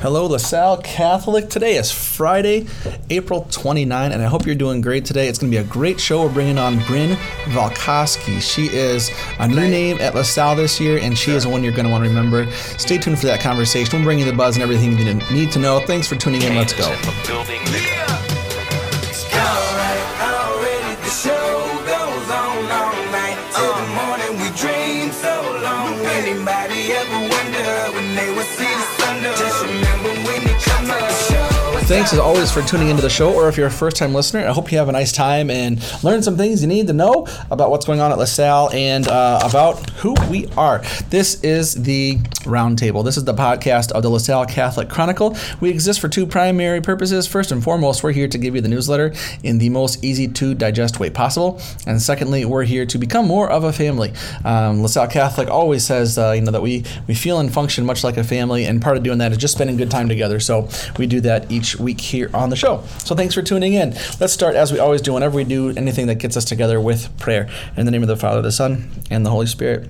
Hello, LaSalle Catholic. Today is Friday, April 29, and I hope you're doing great today. It's going to be a great show. We're bringing on Bryn Valkoski. She is a new name at LaSalle this year, and she is one you're going to want to remember. Stay tuned for that conversation. We'll bring you the buzz and everything you need to know. Thanks for tuning in. Let's go. Thanks as always for tuning into the show, or if you're a first time listener, I hope you have a nice time and learn some things you need to know about what's going on at LaSalle and uh, about who we are. This is the Roundtable. This is the podcast of the LaSalle Catholic Chronicle. We exist for two primary purposes. First and foremost, we're here to give you the newsletter in the most easy to digest way possible. And secondly, we're here to become more of a family. Um, LaSalle Catholic always says, uh, you know, that we, we feel and function much like a family, and part of doing that is just spending good time together. So we do that each week here on the show. So thanks for tuning in. Let's start as we always do whenever we do anything that gets us together with prayer. In the name of the Father, the Son, and the Holy Spirit.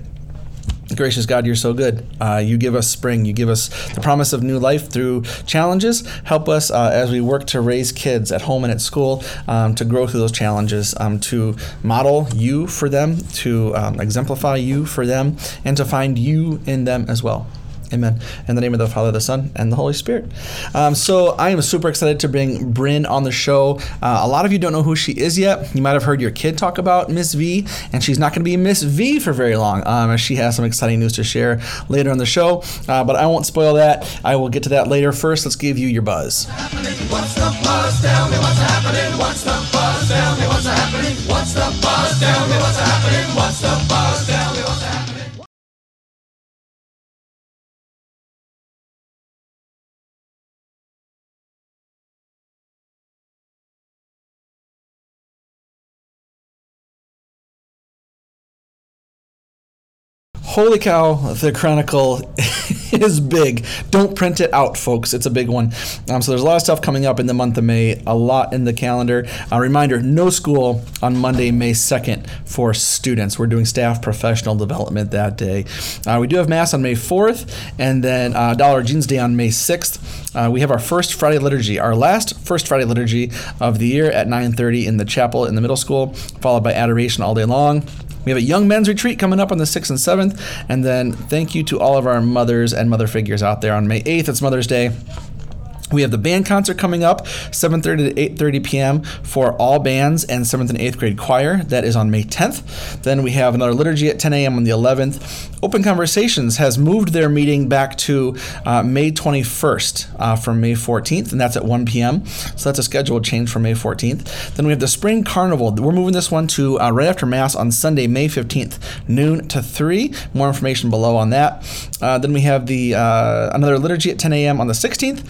Gracious God, you're so good. Uh, you give us spring. You give us the promise of new life through challenges. Help us uh, as we work to raise kids at home and at school um, to grow through those challenges, um, to model you for them, to um, exemplify you for them, and to find you in them as well. Amen. In the name of the Father, the Son, and the Holy Spirit. Um, so I am super excited to bring Bryn on the show. Uh, a lot of you don't know who she is yet. You might have heard your kid talk about Miss V, and she's not going to be Miss V for very long, um, she has some exciting news to share later on the show. Uh, but I won't spoil that. I will get to that later. First, let's give you your buzz. What's the buzz? Holy cow, the Chronicle is big. Don't print it out, folks. It's a big one. Um, so there's a lot of stuff coming up in the month of May, a lot in the calendar. A reminder no school on Monday, May 2nd for students. We're doing staff professional development that day. Uh, we do have Mass on May 4th, and then uh, Dollar Jeans Day on May 6th. Uh, we have our first Friday liturgy, our last first Friday liturgy of the year at 9.30 in the chapel in the middle school, followed by adoration all day long. We have a young men's retreat coming up on the 6th and 7th. And then thank you to all of our mothers and mother figures out there on May 8th. It's Mother's Day. We have the band concert coming up, 7:30 to 8:30 p.m. for all bands and 7th and 8th grade choir. That is on May 10th. Then we have another liturgy at 10 a.m. on the 11th. Open Conversations has moved their meeting back to uh, May 21st uh, from May 14th, and that's at 1 p.m. So that's a scheduled change for May 14th. Then we have the Spring Carnival. We're moving this one to uh, right after Mass on Sunday, May 15th, noon to 3. More information below on that. Uh, then we have the uh, another liturgy at 10 a.m. on the 16th.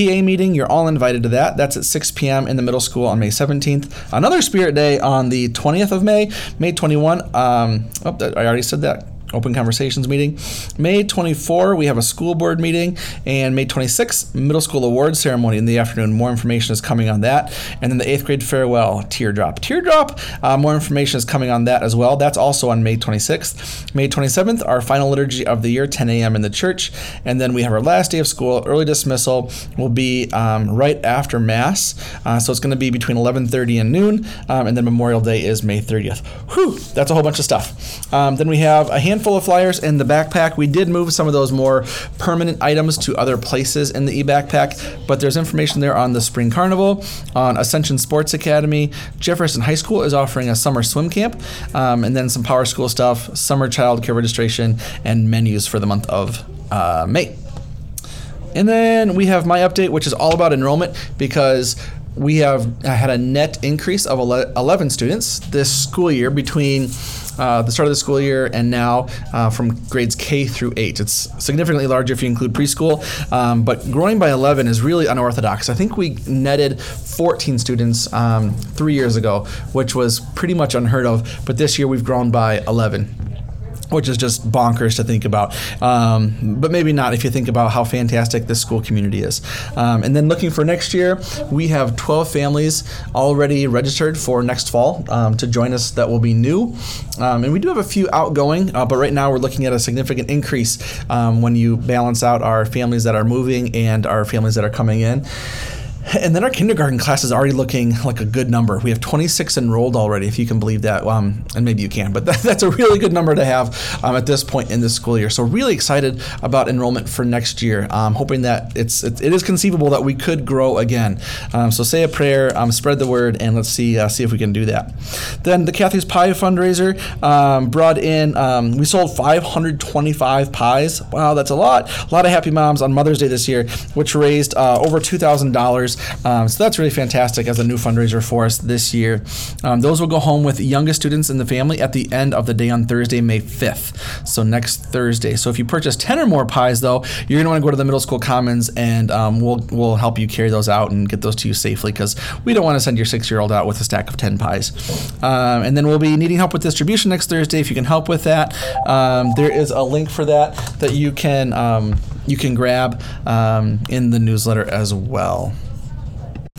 PA meeting. You're all invited to that. That's at 6 p.m. in the middle school on May 17th. Another Spirit Day on the 20th of May, May 21. Um, oh, I already said that open conversations meeting. May 24, we have a school board meeting, and May 26, middle school award ceremony in the afternoon. More information is coming on that. And then the eighth grade farewell, teardrop. Teardrop, uh, more information is coming on that as well. That's also on May 26th. May 27th, our final liturgy of the year, 10 a.m. in the church. And then we have our last day of school. Early dismissal will be um, right after Mass. Uh, so it's going to be between 11.30 and noon. Um, and then Memorial Day is May 30th. Whew, that's a whole bunch of stuff. Um, then we have a handful handful of flyers in the backpack. We did move some of those more permanent items to other places in the e backpack, but there's information there on the Spring Carnival, on Ascension Sports Academy. Jefferson High School is offering a summer swim camp, um, and then some Power School stuff, summer child care registration, and menus for the month of uh, May. And then we have my update, which is all about enrollment because we have had a net increase of 11 students this school year between uh, the start of the school year and now uh, from grades K through 8. It's significantly larger if you include preschool, um, but growing by 11 is really unorthodox. I think we netted 14 students um, three years ago, which was pretty much unheard of, but this year we've grown by 11. Which is just bonkers to think about. Um, but maybe not if you think about how fantastic this school community is. Um, and then looking for next year, we have 12 families already registered for next fall um, to join us that will be new. Um, and we do have a few outgoing, uh, but right now we're looking at a significant increase um, when you balance out our families that are moving and our families that are coming in. And then our kindergarten class is already looking like a good number. We have 26 enrolled already, if you can believe that. Um, and maybe you can, but that, that's a really good number to have um, at this point in the school year. So really excited about enrollment for next year. Um, hoping that it's it, it is conceivable that we could grow again. Um, so say a prayer, um, spread the word, and let's see uh, see if we can do that. Then the Kathy's Pie fundraiser um, brought in. we sold 525 pies. Wow, that's a lot. A lot of happy moms on Mother's Day this year, which raised uh, over two thousand dollars. Um, so that's really fantastic as a new fundraiser for us this year. Um, those will go home with youngest students in the family at the end of the day on Thursday, May 5th. So next Thursday. So if you purchase 10 or more pies, though, you're going to want to go to the middle school commons and um, we'll, we'll help you carry those out and get those to you safely because we don't want to send your six year old out with a stack of 10 pies. Um, and then we'll be needing help with distribution next Thursday. If you can help with that, um, there is a link for that that you can um, you can grab um, in the newsletter as well.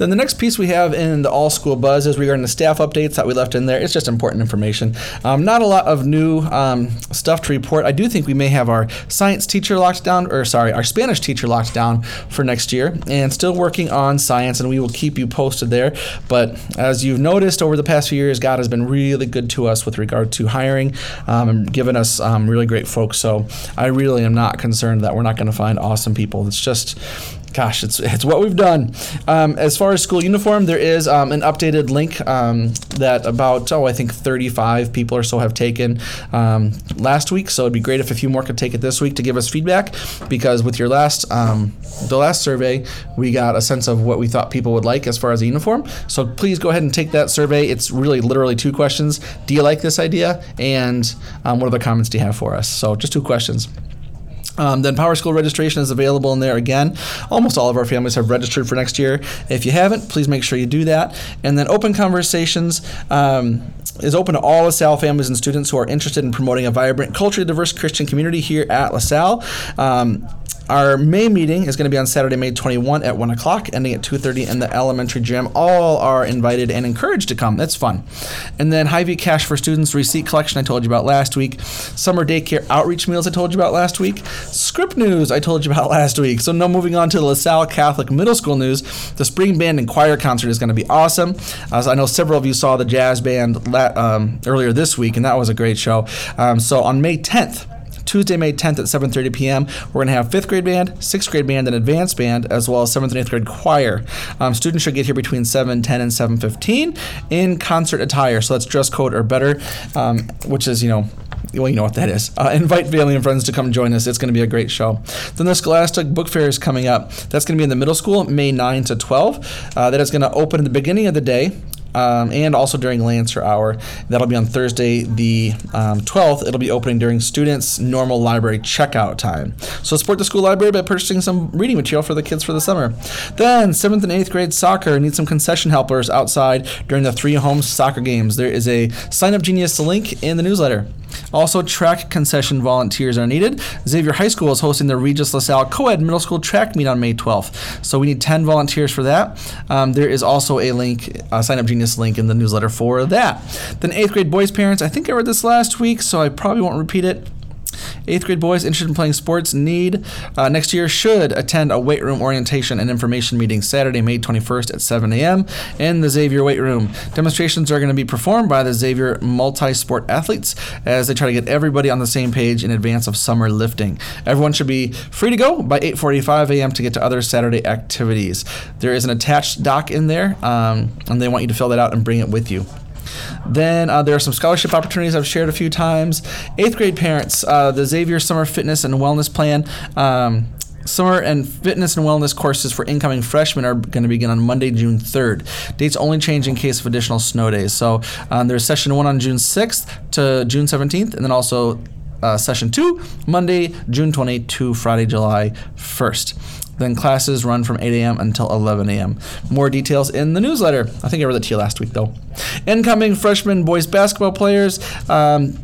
Then the next piece we have in the All School Buzz is regarding the staff updates that we left in there. It's just important information. Um, not a lot of new um, stuff to report. I do think we may have our science teacher locked down, or sorry, our Spanish teacher locked down for next year, and still working on science, and we will keep you posted there. But as you've noticed over the past few years, God has been really good to us with regard to hiring um, and giving us um, really great folks. So I really am not concerned that we're not going to find awesome people. It's just gosh, it's it's what we've done. Um, as far as school uniform, there is um, an updated link um, that about oh I think 35 people or so have taken um, last week. So it'd be great if a few more could take it this week to give us feedback, because with your last um, the last survey, we got a sense of what we thought people would like as far as a uniform. So please go ahead and take that survey. It's really literally two questions: Do you like this idea? And um, what other comments do you have for us? So just two questions. Um, then Power School registration is available in there again. Almost all of our families have registered for next year. If you haven't, please make sure you do that. And then Open Conversations um, is open to all LaSalle families and students who are interested in promoting a vibrant, culturally diverse Christian community here at LaSalle. Um, our May meeting is going to be on Saturday, May 21 at 1 o'clock, ending at 2.30 in the elementary gym. All are invited and encouraged to come. That's fun. And then Hy-Vee Cash for Students receipt collection I told you about last week. Summer daycare outreach meals I told you about last week. Script news I told you about last week. So now moving on to the LaSalle Catholic Middle School news. The spring band and choir concert is going to be awesome. So I know several of you saw the jazz band um, earlier this week, and that was a great show. Um, so on May 10th, Tuesday, May 10th at 7:30 p.m. We're going to have fifth grade band, sixth grade band, and advanced band, as well as seventh and eighth grade choir. Um, students should get here between 7:10 and 7:15 in concert attire, so that's dress code or better, um, which is you know well, you know what that is. Uh, invite family and friends to come join us. It's going to be a great show. Then the Scholastic Book Fair is coming up. That's going to be in the middle school, May 9 to 12. Uh, that is going to open in the beginning of the day um, and also during Lancer Hour. That'll be on Thursday, the um, 12th. It'll be opening during students' normal library checkout time. So support the school library by purchasing some reading material for the kids for the summer. Then, 7th and 8th grade soccer needs some concession helpers outside during the three home soccer games. There is a Sign Up Genius link in the newsletter. Also, track concession volunteers are needed. Xavier High School is hosting the Regis LaSalle Co-ed Middle School track meet on May 12th. So we need 10 volunteers for that. Um, there is also a link, a sign up genius link in the newsletter for that. Then eighth grade boys parents, I think I read this last week, so I probably won't repeat it. Eighth grade boys interested in playing sports need uh, next year should attend a weight room orientation and information meeting Saturday, May 21st at 7 a.m. in the Xavier weight room. Demonstrations are going to be performed by the Xavier multi sport athletes as they try to get everybody on the same page in advance of summer lifting. Everyone should be free to go by 8:45 a.m. to get to other Saturday activities. There is an attached doc in there, um, and they want you to fill that out and bring it with you. Then uh, there are some scholarship opportunities I've shared a few times. Eighth grade parents, uh, the Xavier Summer Fitness and Wellness Plan. Um, Summer and fitness and wellness courses for incoming freshmen are going to begin on Monday, June 3rd. Dates only change in case of additional snow days. So um, there's session one on June 6th to June 17th, and then also uh, session two, Monday, June 20th to Friday, July 1st. Then classes run from 8 a.m. until 11 a.m. More details in the newsletter. I think I read it to you last week, though. Incoming freshman boys basketball players. Um,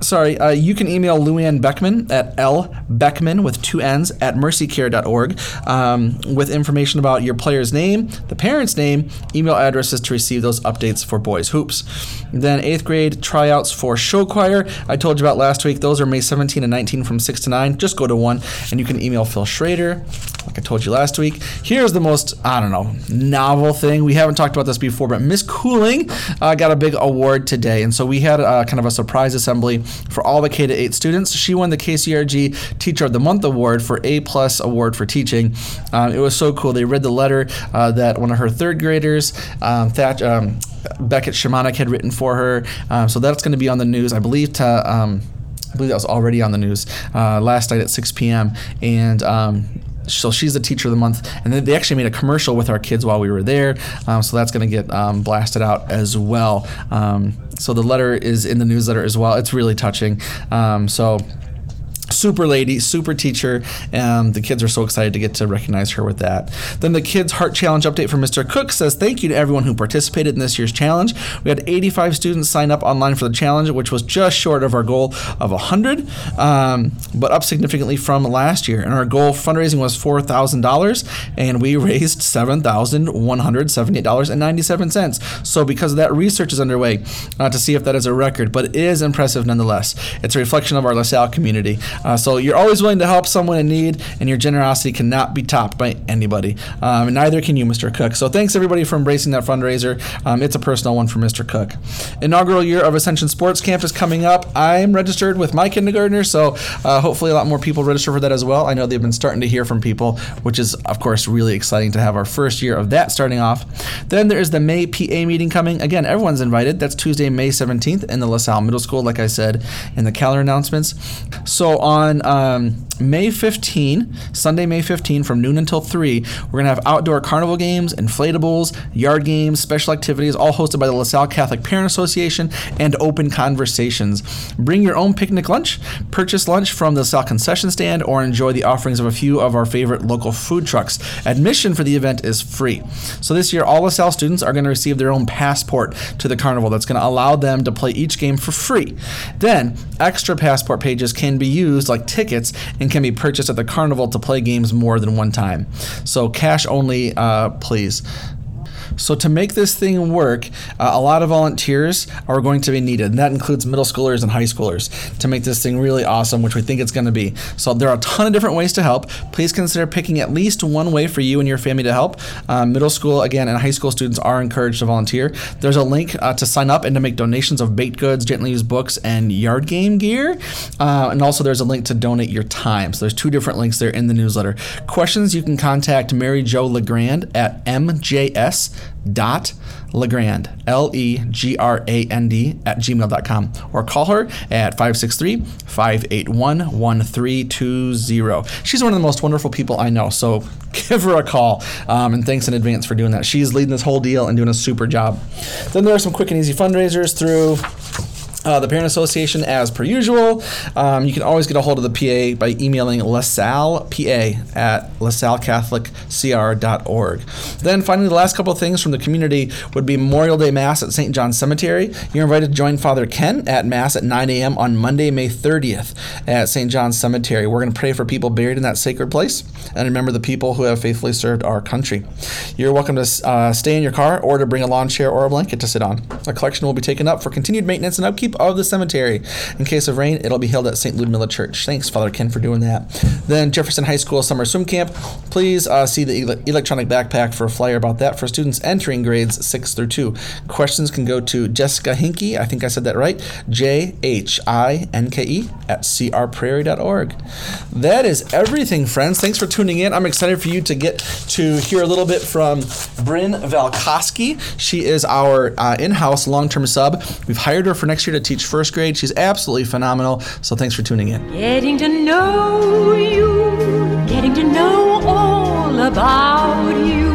sorry, uh, you can email Luann Beckman at lbeckman with two N's at mercycare.org um, with information about your player's name, the parent's name, email addresses to receive those updates for boys hoops. Then eighth grade tryouts for show choir. I told you about last week. Those are May 17 and 19 from 6 to 9. Just go to one and you can email Phil Schrader, like I told you last week. Here's the most, I don't know, novel thing. We haven't talked about this before, but Miss Cooling uh, got a big award today. And so we had uh, kind of a surprise assembly for all the K to 8 students. She won the KCRG Teacher of the Month award for A plus award for teaching. Um, it was so cool. They read the letter uh, that one of her third graders, um, Thatch, um, Beckett Shamanik, had written for her. Um, so that's going to be on the news, I believe, to. Um, I believe that was already on the news uh, last night at 6 p.m. And um, so she's the teacher of the month. And they actually made a commercial with our kids while we were there. Um, so that's going to get um, blasted out as well. Um, so the letter is in the newsletter as well. It's really touching. Um, so super lady, super teacher. and the kids are so excited to get to recognize her with that. Then the Kids Heart Challenge update from Mr. Cook says thank you to everyone who participated in this year's challenge. We had 85 students sign up online for the challenge, which was just short of our goal of 100, um, but up significantly from last year. And our goal fundraising was $4,000, and we raised $7,178.97. So because of that, research is underway uh, to see if that is a record, but it is impressive nonetheless. It's a reflection of our LaSalle community. Uh, so you're always willing to help someone in need, and your generosity cannot be topped by anybody. Um, and neither can you, Mr. Cook. So thanks everybody for embracing that fundraiser. Um, it's a personal one for Mr. Cook. Inaugural year of Ascension Sports Camp is coming up. I'm registered with my kindergartner, so uh, hopefully a lot more people register for that as well. I know they've been starting to hear from people, which is of course really exciting to have our first year of that starting off. Then there is the May PA meeting coming. Again, everyone's invited. That's Tuesday, May 17th in the LaSalle Middle School, like I said in the calendar announcements. So um, May 15, Sunday, May 15, from noon until 3, we're going to have outdoor carnival games, inflatables, yard games, special activities, all hosted by the LaSalle Catholic Parent Association and open conversations. Bring your own picnic lunch, purchase lunch from the LaSalle concession stand, or enjoy the offerings of a few of our favorite local food trucks. Admission for the event is free. So this year, all LaSalle students are going to receive their own passport to the carnival that's going to allow them to play each game for free. Then, extra passport pages can be used like tickets and can be purchased at the carnival to play games more than one time. So cash only, uh, please. So to make this thing work, uh, a lot of volunteers are going to be needed, and that includes middle schoolers and high schoolers to make this thing really awesome, which we think it's going to be. So there are a ton of different ways to help. Please consider picking at least one way for you and your family to help. Uh, middle school, again, and high school students are encouraged to volunteer. There's a link uh, to sign up and to make donations of baked goods, gently used books, and yard game gear. Uh, and also there's a link to donate your time. So there's two different links there in the newsletter. Questions, you can contact Mary Jo Legrand at MJS dot Legrand, L E G R A N D, at gmail.com, or call her at 563 581 1320. She's one of the most wonderful people I know, so give her a call. Um, and thanks in advance for doing that. She's leading this whole deal and doing a super job. Then there are some quick and easy fundraisers through uh, the Parent Association, as per usual. Um, you can always get a hold of the PA by emailing LaSalle PA at lasallecatholicCR.org. Then, finally, the last couple of things from the community would be Memorial Day Mass at St. John Cemetery. You're invited to join Father Ken at Mass at 9 a.m. on Monday, May 30th at St. John's Cemetery. We're going to pray for people buried in that sacred place and remember the people who have faithfully served our country. You're welcome to uh, stay in your car or to bring a lawn chair or a blanket to sit on. A collection will be taken up for continued maintenance and upkeep of the cemetery. In case of rain, it'll be held at St. Ludmila Church. Thanks, Father Ken, for doing that. Then Jefferson High School Summer Swim Camp. Please uh, see the ele- electronic backpack for a flyer about that for students entering grades 6 through 2. Questions can go to Jessica Hinke, I think I said that right, J H I N K E, at crprairie.org. That is everything, friends. Thanks for tuning in. I'm excited for you to get to hear a little bit from Bryn Valkoski. She is our uh, in house long term sub. We've hired her for next year to teach first grade. She's absolutely phenomenal. So thanks for tuning in. Getting to know you, getting to know all about you,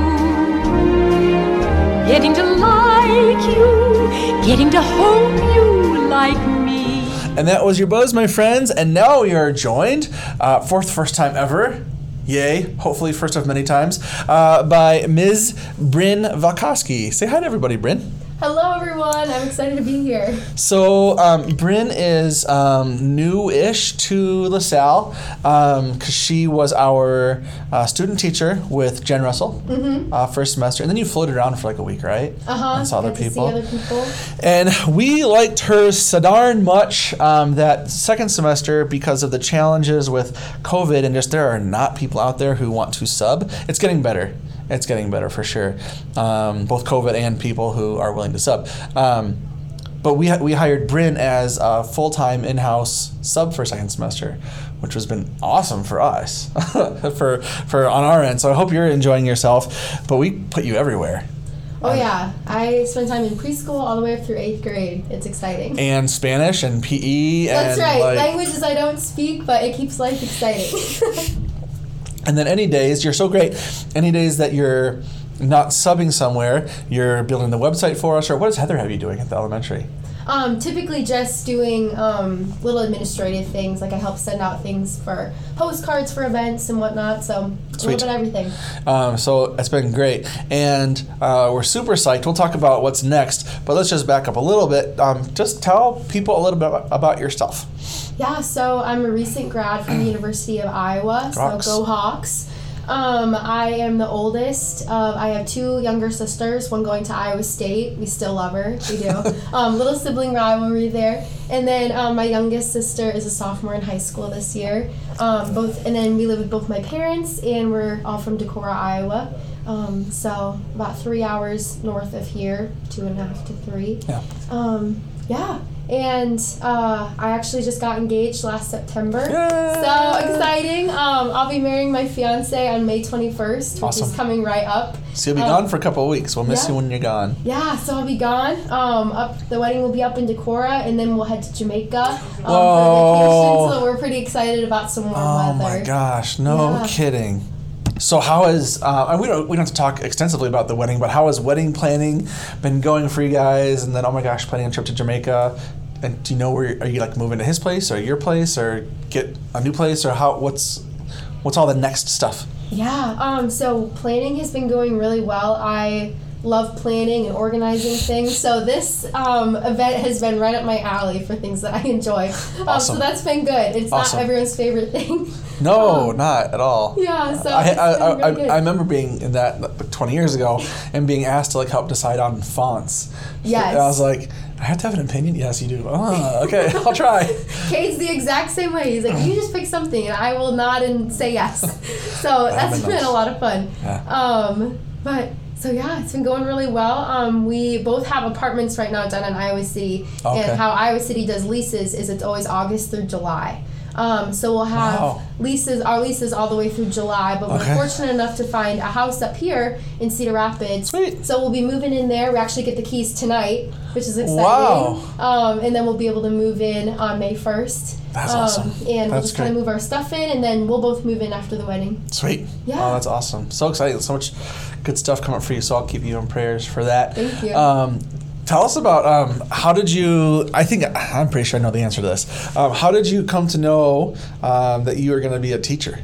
getting to like you, getting to hope you like me. And that was your buzz, my friends. And now we are joined uh, for the first time ever. Yay, hopefully first of many times, uh, by Ms. Bryn Valkoski. Say hi to everybody, Bryn. Hello, everyone. I'm excited to be here. So, um, Bryn is um, new-ish to LaSalle because she was our uh, student teacher with Jen Russell uh, first semester, and then you floated around for like a week, right? Uh huh. And saw other people. Other people. And we liked her so darn much um, that second semester because of the challenges with COVID and just there are not people out there who want to sub. It's getting better. It's getting better for sure. Um, both COVID and people who are willing to sub. Um, but we, we hired Bryn as a full time in house sub for second semester, which has been awesome for us, for, for on our end. So I hope you're enjoying yourself. But we put you everywhere. Oh yeah, I spent time in preschool all the way up through eighth grade. It's exciting. and Spanish and PE and That's right. like, Languages I don't speak, but it keeps life exciting. and then any days you're so great. Any days that you're not subbing somewhere, you're building the website for us, or what does Heather have you doing at the elementary? Um, typically, just doing um, little administrative things, like I help send out things for postcards for events and whatnot. So a little bit of everything. Um, so it's been great, and uh, we're super psyched. We'll talk about what's next, but let's just back up a little bit. Um, just tell people a little bit about, about yourself. Yeah, so I'm a recent grad from the University of Iowa. Hawks. So go Hawks. Um, I am the oldest. Of, I have two younger sisters. One going to Iowa State. We still love her. We do. um, little sibling rivalry there. And then um, my youngest sister is a sophomore in high school this year. Um, both, and then we live with both my parents, and we're all from Decorah, Iowa. Um, so about three hours north of here, two and a half to three. Yeah. Um, yeah. And uh, I actually just got engaged last September. Yay! So exciting. Um, I'll be marrying my fiance on May 21st, which Awesome. is coming right up. So you'll be Um, gone for a couple of weeks. We'll miss yeah. you when you're gone. Yeah, so I'll be gone. Um, up the wedding will be up in Decorah, and then we'll head to Jamaica um, Whoa. for vacation. So we're pretty excited about some warm Oh weather. my gosh! No Yeah. kidding. So how is uh, we don't we don't have to talk extensively about the wedding, but how has wedding planning been going for you guys? And then oh my gosh, planning a trip to Jamaica. And do you know where are you like moving to his place or your place or get a new place or how what's what's all the next stuff? Yeah, um, so planning has been going really well. I love planning and organizing things. So this um, event has been right up my alley for things that I enjoy. Um, Awesome. So that's been good. It's Awesome. not everyone's favorite thing. No, Um, not at all. Yeah, so I, I, I, really I, remember being in that like, 20 years ago and being asked to like help decide on fonts. Yes. And I was like, I have to have an opinion. Yes, you do. Oh, okay, I'll try. Kate's the exact same way. He's like, you just pick something, and I will nod and say yes. So that's been been a lot of fun. Yeah. Um, but so yeah, it's been going really well. Um, we both have apartments right now down in Iowa City, Okay. and how Iowa City does leases is it's always August through July. Um, so we'll have Wow. leases, our leases all the way through July, but Okay. we're fortunate enough to find a house up here in Cedar Rapids. Sweet. So we'll be moving in there. We actually get the keys tonight, which is exciting. Wow. Um, and then we'll be able to move in on May 1st. That's um, awesome. And we'll just kind of move our stuff in, and then we'll both move in after the wedding. Sweet. Yeah. Oh, that's awesome. So exciting. So much good stuff coming up for you. So I'll keep you in prayers for that. Thank you. Tell us about um, how did you? I think I'm pretty sure I know the answer to this. Um, how did you come to know um, that you were going to be a teacher?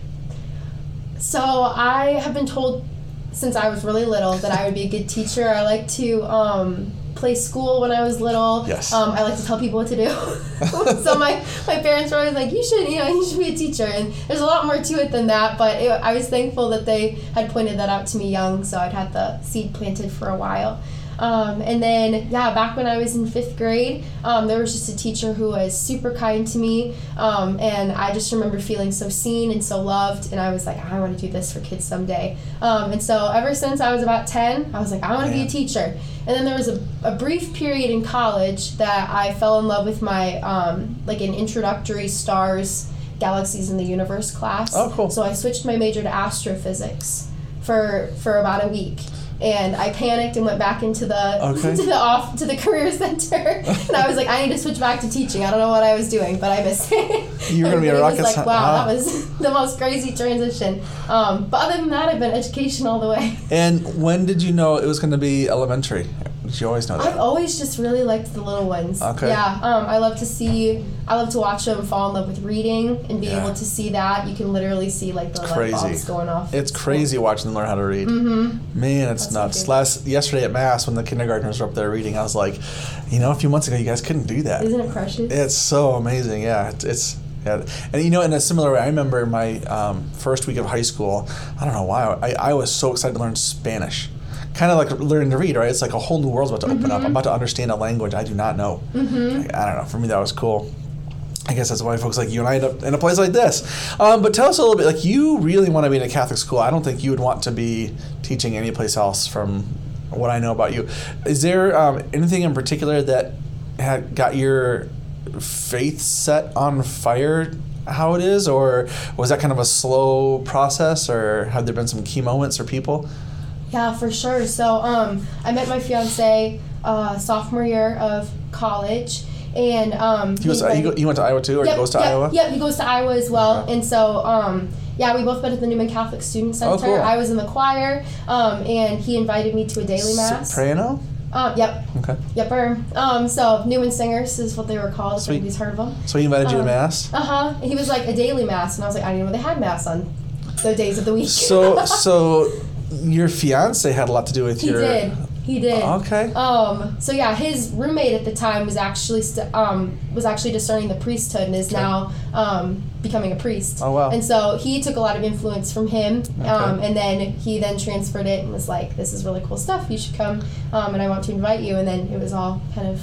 So I have been told since I was really little that I would be a good teacher. I like to um, play school when I was little. Yes. Um, I like to tell people what to do. so my, my parents were always like, you should, you know, you should be a teacher. And there's a lot more to it than that. But it, I was thankful that they had pointed that out to me young, so I'd had the seed planted for a while. Um, and then, yeah, back when I was in fifth grade, um, there was just a teacher who was super kind to me. Um, and I just remember feeling so seen and so loved. And I was like, I want to do this for kids someday. Um, and so, ever since I was about 10, I was like, I want to be a teacher. And then there was a, a brief period in college that I fell in love with my, um, like, an introductory stars, galaxies in the universe class. Oh, cool. So I switched my major to astrophysics for for about a week. And I panicked and went back into the Okay. to the off to the career center, and I was like, I need to switch back to teaching. I don't know what I was doing, but I missed it. You were gonna be a rocket was like, wow, that was the most crazy transition. Um, but other than that, I've been education all the way. And when did you know it was going to be elementary? You always know I've always just really liked the little ones. Okay. Yeah. Um, I love to see. I love to watch them fall in love with reading and be Yeah. able to see that. You can literally see like the light Crazy. bulbs going off. It's crazy watching them learn how to read. Mm-hmm. Man, it's That's nuts. Last yesterday at mass, when the kindergartners were up there reading, I was like, you know, a few months ago, you guys couldn't do that. Isn't it precious? It's so amazing. Yeah, it's, it's yeah, and you know, in a similar way, I remember my um, first week of high school. I don't know why I, I was so excited to learn Spanish. Kind of like learning to read, right? It's like a whole new world's about to open Mm-hmm. up. I'm about to understand a language I do not know. Mhm. I don't know. For me, that was cool. I guess that's why folks like you and I end up in a place like this. Um, but tell us a little bit. Like, you really want to be in a Catholic school. I don't think you would want to be teaching any place else. From what I know about you, is there um, anything in particular that had got your faith set on fire? How it is, or was that kind of a slow process, or have there been some key moments or people? Yeah, for sure. So um, I met my fiance uh, sophomore year of college, and um, He, goes, he he, go, he went to Iowa too, or he goes to yep, Iowa? Yep, he goes to Iowa as well. Okay. And so, um, yeah, we both met at the Newman Catholic Student Center. Oh, cool. I was in the choir, um, and he invited me to a daily mass. Soprano. Um, yep, Okay. yepper. Um, so Newman Singers is what they were called. Sweet. anybody's heard of them. So he invited you to Um, mass. Uh huh. He was like a daily mass, and I was like, I didn't know they had mass on the days of the week. So so your fiance had a lot to do with he your. did. He did. Okay. Um, so yeah, his roommate at the time was actually st- um, was actually discerning the priesthood and is Okay. now um, becoming a priest. Oh, wow. And so he took a lot of influence from him, um, Okay. and then he then transferred it and was like, "This is really cool stuff. You should come, um, and I want to invite you." And then it was all kind of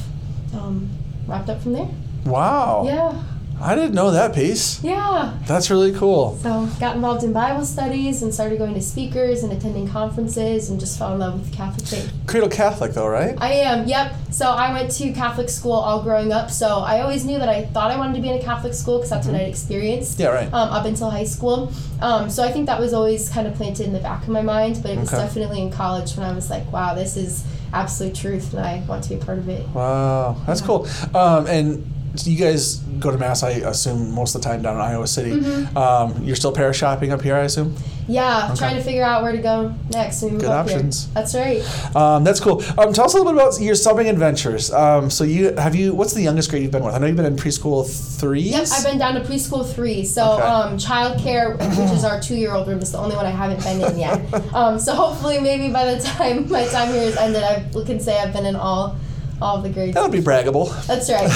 um, wrapped up from there. Wow. Yeah, I didn't know that piece. yeah. That's really cool. So got involved in Bible studies and started going to speakers and attending conferences and just fell in love with the Catholic faith. Cradle Catholic though, right? I am, yep. So I went to Catholic school all growing up. So I always knew that I thought I wanted to be in a Catholic school because that's what I'd experienced Yeah, right. um, up until high school. Um, so I think that was always kind of planted in the back of my mind. But it was Okay. definitely in college when I was like, wow, this is absolute truth and I want to be a part of it. Wow, that's Yeah. cool. Um, and you guys go to mass, I assume, most of the time down in Iowa City. Mhm. Um, you're still parish shopping up here, I assume. Yeah, Okay. trying to figure out where to go next. Good up here. options. That's right. Um, that's cool. Um, tell us a little bit about your subbing adventures. Um, so you have you? What's the youngest grade you've been with? I know you've been in preschool three. Yep, I've been down to preschool three. So Okay. um, childcare, which is our two-year-old room, is the only one I haven't been in yet. um, so hopefully, maybe by the time my time here is ended, I can say I've been in all, all of the grades. That would be braggable. That's right.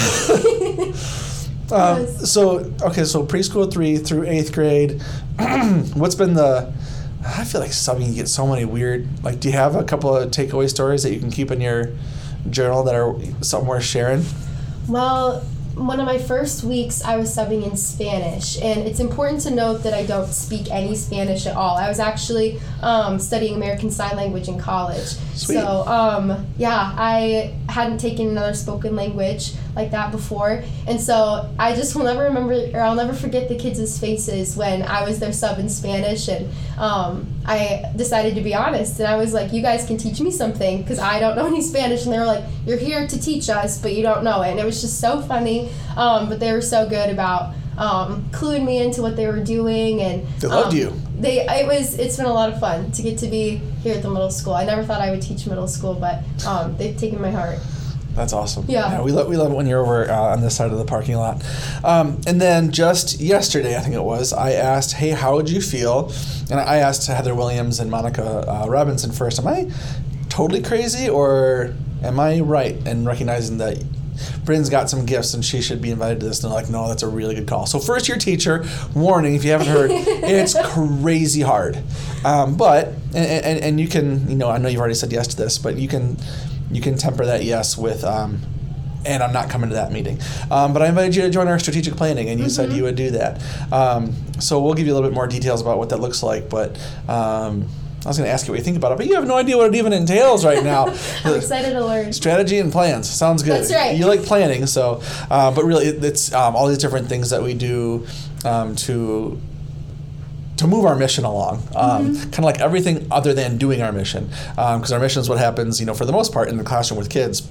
Um, so okay, so preschool three through eighth grade. what's been the? I feel like subbing you get so many weird. Like, do you have a couple of takeaway stories that you can keep in your journal that are worth sharing? Well, one of my first weeks, I was subbing in Spanish, and it's important to note that I don't speak any Spanish at all. I was actually um, studying American Sign Language in college. Sweet. So, um, yeah, I hadn't taken another spoken language like that before, and so I just will never remember, or I'll never forget the kids' faces when I was their sub in Spanish, and um, I decided to be honest, and I was like, "You guys can teach me something because I don't know any Spanish," and they were like, "You're here to teach us, but you don't know it," and it was just so funny. Um, but they were so good about um, cluing me into what they were doing, and They loved um, you. They it was it's been a lot of fun to get to be here at the middle school. I never thought I would teach middle school, but um, they've taken my heart. That's awesome. Yeah. we love we love it when you're over uh, on this side of the parking lot. Um, and then just yesterday, I think it was, I asked, "Hey, how would you feel?" And I asked Heather Williams and Monica uh, Robinson first. Am I totally crazy, or am I right in recognizing that? Bryn's got some gifts and she should be invited to this. And they're like, no, that's a really good call. So, first year teacher, warning if you haven't heard, it's crazy hard. Um, but, and, and, and you can, you know, I know you've already said yes to this, but you can you can temper that yes with um, and I'm not coming to that meeting. Um, but I invited you to join our strategic planning, and you said you would do that. Um, so we'll give you a little bit more details about what that looks like. But um, I was going to ask you what you think about it, but you have no idea what it even entails right now. I'm excited to learn. Strategy and plans sounds good. That's right. You like planning, so uh, but really it, it's um, all these different things that we do um, to to move our mission along. Um, Kind of like everything other than doing our mission, because our mission is what happens, you know, for the most part in the classroom with kids.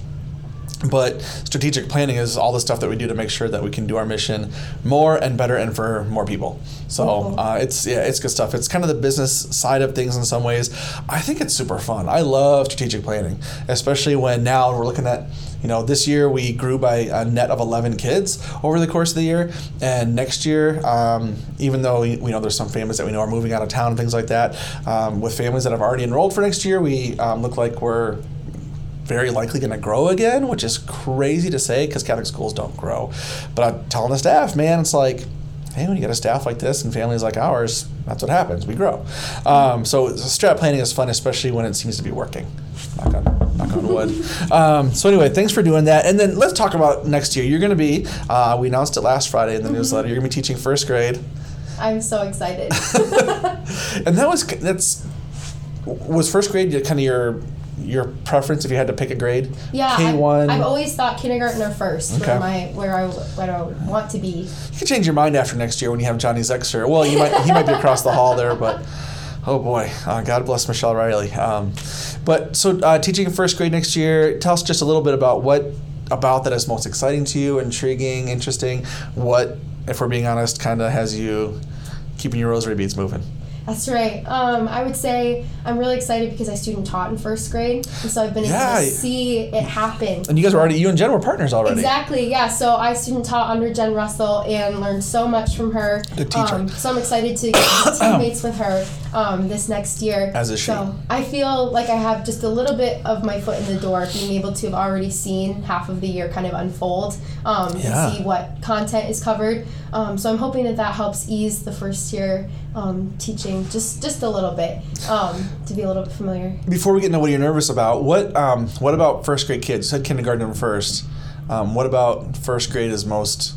But strategic planning is all the stuff that we do to make sure that we can do our mission more and better and for more people. So Cool. uh, it's yeah, it's good stuff. It's kind of the business side of things in some ways. I think it's super fun. I love strategic planning, especially when now we're looking at you know this year we grew by a net of 11 kids over the course of the year, and next year, um, even though we, know there's some families that we know are moving out of town and things like that, um, with families that have already enrolled for next year, we um, look like we're very likely going to grow again, which is crazy to say because Catholic schools don't grow. But I'm telling the staff, man, it's like, hey, when you get a staff like this and families like ours, that's what happens. We grow. Um, so strat planning is fun, especially when it seems to be working. Knock on, knock on wood. Um, so anyway, thanks for doing that. And then let's talk about next year. You're going to be, uh, we announced it last Friday in the newsletter. You're going to be teaching first grade. I'm so excited. And that was that's was first grade kind of your your preference if you had to pick a grade. yeah, K I've, one. I've always thought kindergarten or first Okay. where my where I where I want to be. You can change your mind after next year when you have Johnny Zexer. Well, you might he might be across the hall there, but oh boy, uh, God bless Michelle Riley. Um, but so uh, teaching in first grade next year. Tell us just a little bit about what about that is most exciting to you, intriguing, interesting. What, if we're being honest, kind of has you keeping your rosary beads moving. That's right. Um, I would say I'm really excited because I student taught in first grade, and so I've been Yeah. able to see it happen. And you guys were already you and Jen were partners already. Exactly, yeah. So I student taught under Jen Russell and learned so much from her. Good teacher. Um, so I'm excited to get teammates with her um, this next year. As is she. So I feel like I have just a little bit of my foot in the door, being able to have already seen half of the year kind of unfold um, Yeah. and see what content is covered. Um, so I'm hoping that that helps ease the first year um, teaching just just a little bit um, to be a little bit familiar. Before we get into what you're nervous about, what um, what about first grade kids? You said kindergarten first. Um, what about first grade is most?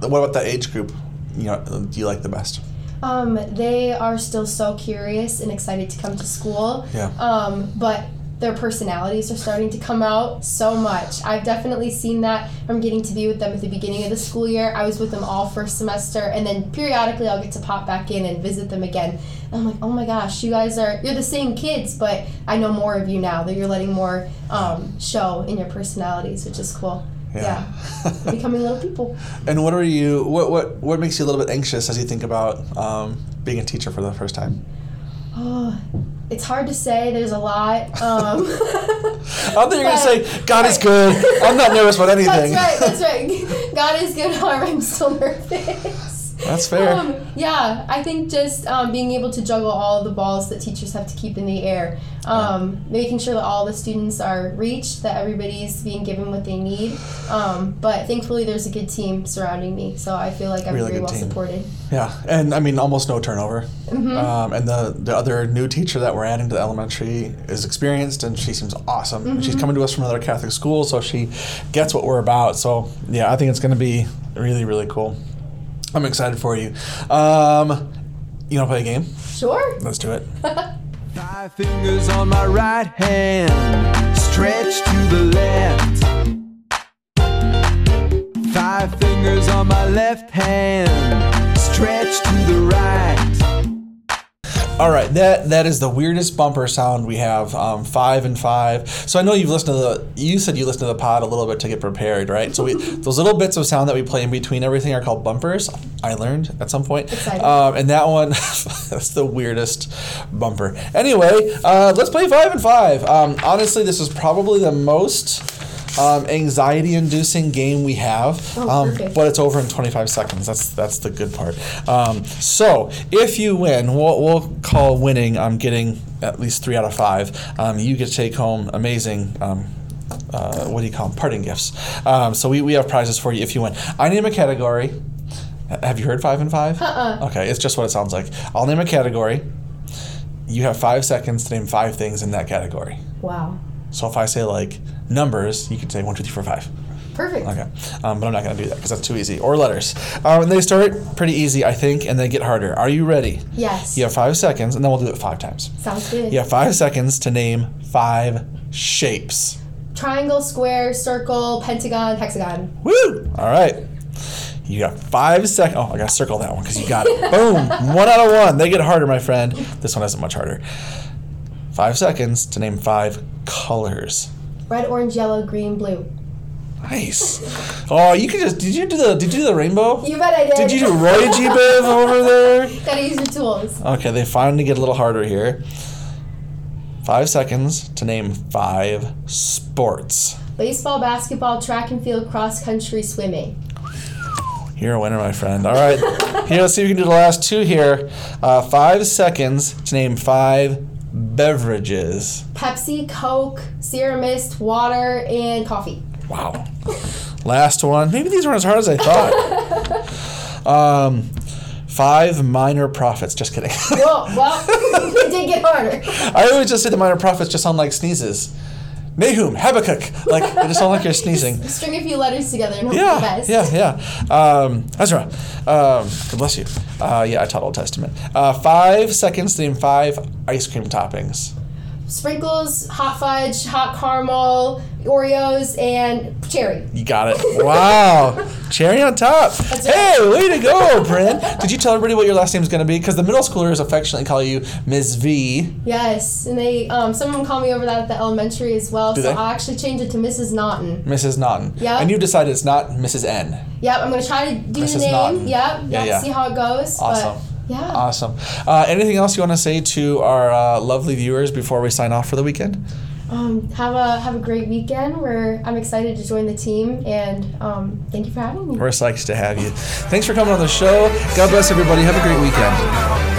What about that age group? You know, do you like the best? Um, they are still so curious and excited to come to school. Yeah. Um, but their personalities are starting to come out so much. I've definitely seen that from getting to be with them at the beginning of the school year. I was with them all first semester, and then periodically I'll get to pop back in and visit them again. And I'm like, oh my gosh, you guys are you're the same kids, but I know more of you now. That you're letting more um, show in your personalities, which is cool. Yeah. Yeah, becoming little people. And what are you? What what what makes you a little bit anxious as you think about um, being a teacher for the first time? Oh, it's hard to say. There's a lot. Um, I thought you were gonna say God is good. I'm not nervous about anything. That's right. That's right. God is good. However, I'm still nervous. That's fair. Um, yeah, I think just um, being able to juggle all the balls that teachers have to keep in the air, um, making sure that all the students are reached, that everybody's being given what they need. Um, but thankfully, there's a good team surrounding me, so I feel like I'm Really very well team. supported. Yeah, and I mean almost no turnover. Mm-hmm. Um, and the the other new teacher that we're adding to the elementary is experienced, and she seems awesome. Mm-hmm. she's coming to us from another Catholic school, so she gets what we're about. So yeah, I think it's going to be really really cool. I'm excited for you. Um, you want to play a game? Sure. Let's do it. Five fingers on my right hand, stretch to the left. Five fingers on my left hand, stretch to the right. All right, that that is the weirdest bumper sound we have. Um, five and five. So I know you've listened to the. You said you listened to the pod a little bit to get prepared, right? So we those little bits of sound that we play in between everything are called bumpers. I learned at some point. Um, and that one, that's the weirdest bumper. Anyway, uh, let's play five and five. Um, honestly, this is probably the most. Um, anxiety-inducing game we have, Oh, um, but it's over in 25 seconds. That's that's the good part. Um, so if you win, we'll, we'll call winning. I'm getting at least three out of five. Um, you get to take home amazing. Um, uh, what do you call them? Parting gifts. Um, so we, we have prizes for you if you win. I name a category. Have you heard five and five? Uh-uh. Okay, it's just what it sounds like. I'll name a category. You have five seconds to name five things in that category. Wow. So if I say like numbers, you can say one, two, three, four, five. Perfect. Okay, um, but I'm not going to do that because that's too easy. Or letters. Um, and they start pretty easy, I think, and they get harder. Are you ready? Yes. You have five seconds, and then we'll do it five times. Sounds good. You have five seconds to name five shapes. Triangle, square, circle, pentagon, hexagon. Woo! All right. You got five seconds. Oh, I got to circle that one because you got it. Boom! One out of one. They get harder, my friend. This one isn't much harder. Five seconds to name five colors. Red, orange, yellow, green, blue. Nice. Oh, you could just did you do the did you do the rainbow? You bet I did. Did you do Roy G Biv over there? Gotta use your tools. Okay, they finally get a little harder here. Five seconds to name five sports. Baseball, basketball, track and field, cross country, swimming. You're a winner, my friend. All right, here, let's see if we can do the last two here. Uh, five seconds to name five beverages. Pepsi, Coke, Sierra Mist, water, and coffee. Wow. Last one. Maybe these weren't as hard as I thought. um, five minor prophets. Just kidding. Well, well, it did get harder. I always just say the minor prophets just sound like sneezes. Nahum, Habakkuk. Like, they just sound like you're sneezing. String a few letters together and hope for the Yeah, best. yeah, yeah. Um, Ezra, um, God bless you. Uh, yeah, I taught Old Testament. Uh, five seconds name five ice cream toppings. Sprinkles, hot fudge, hot caramel, Oreos, and cherry. You got it. Wow. Cherry on top. That's hey, way to go, Bryn. Did you tell everybody what your last name is going to be? Because the middle schoolers affectionately call you Ms. V. Yes, and they um, some of them call me over that at the elementary as well. Do so they? I'll actually change it to Mrs. Naughton. Mrs. Naughton. Yeah. And you decided it's not Mrs. N. Yep, I'm gonna try to do Mrs. the name. Naughton. Yep, Yeah, yep, yeah. see how it goes. Awesome. But yeah. Awesome. Uh, anything else you want to say to our uh, lovely viewers before we sign off for the weekend? Um, have a have a great weekend. Where I'm excited to join the team, and um, thank you for having me. We're psyched to have you. Thanks for coming on the show. God bless everybody. Have a great weekend.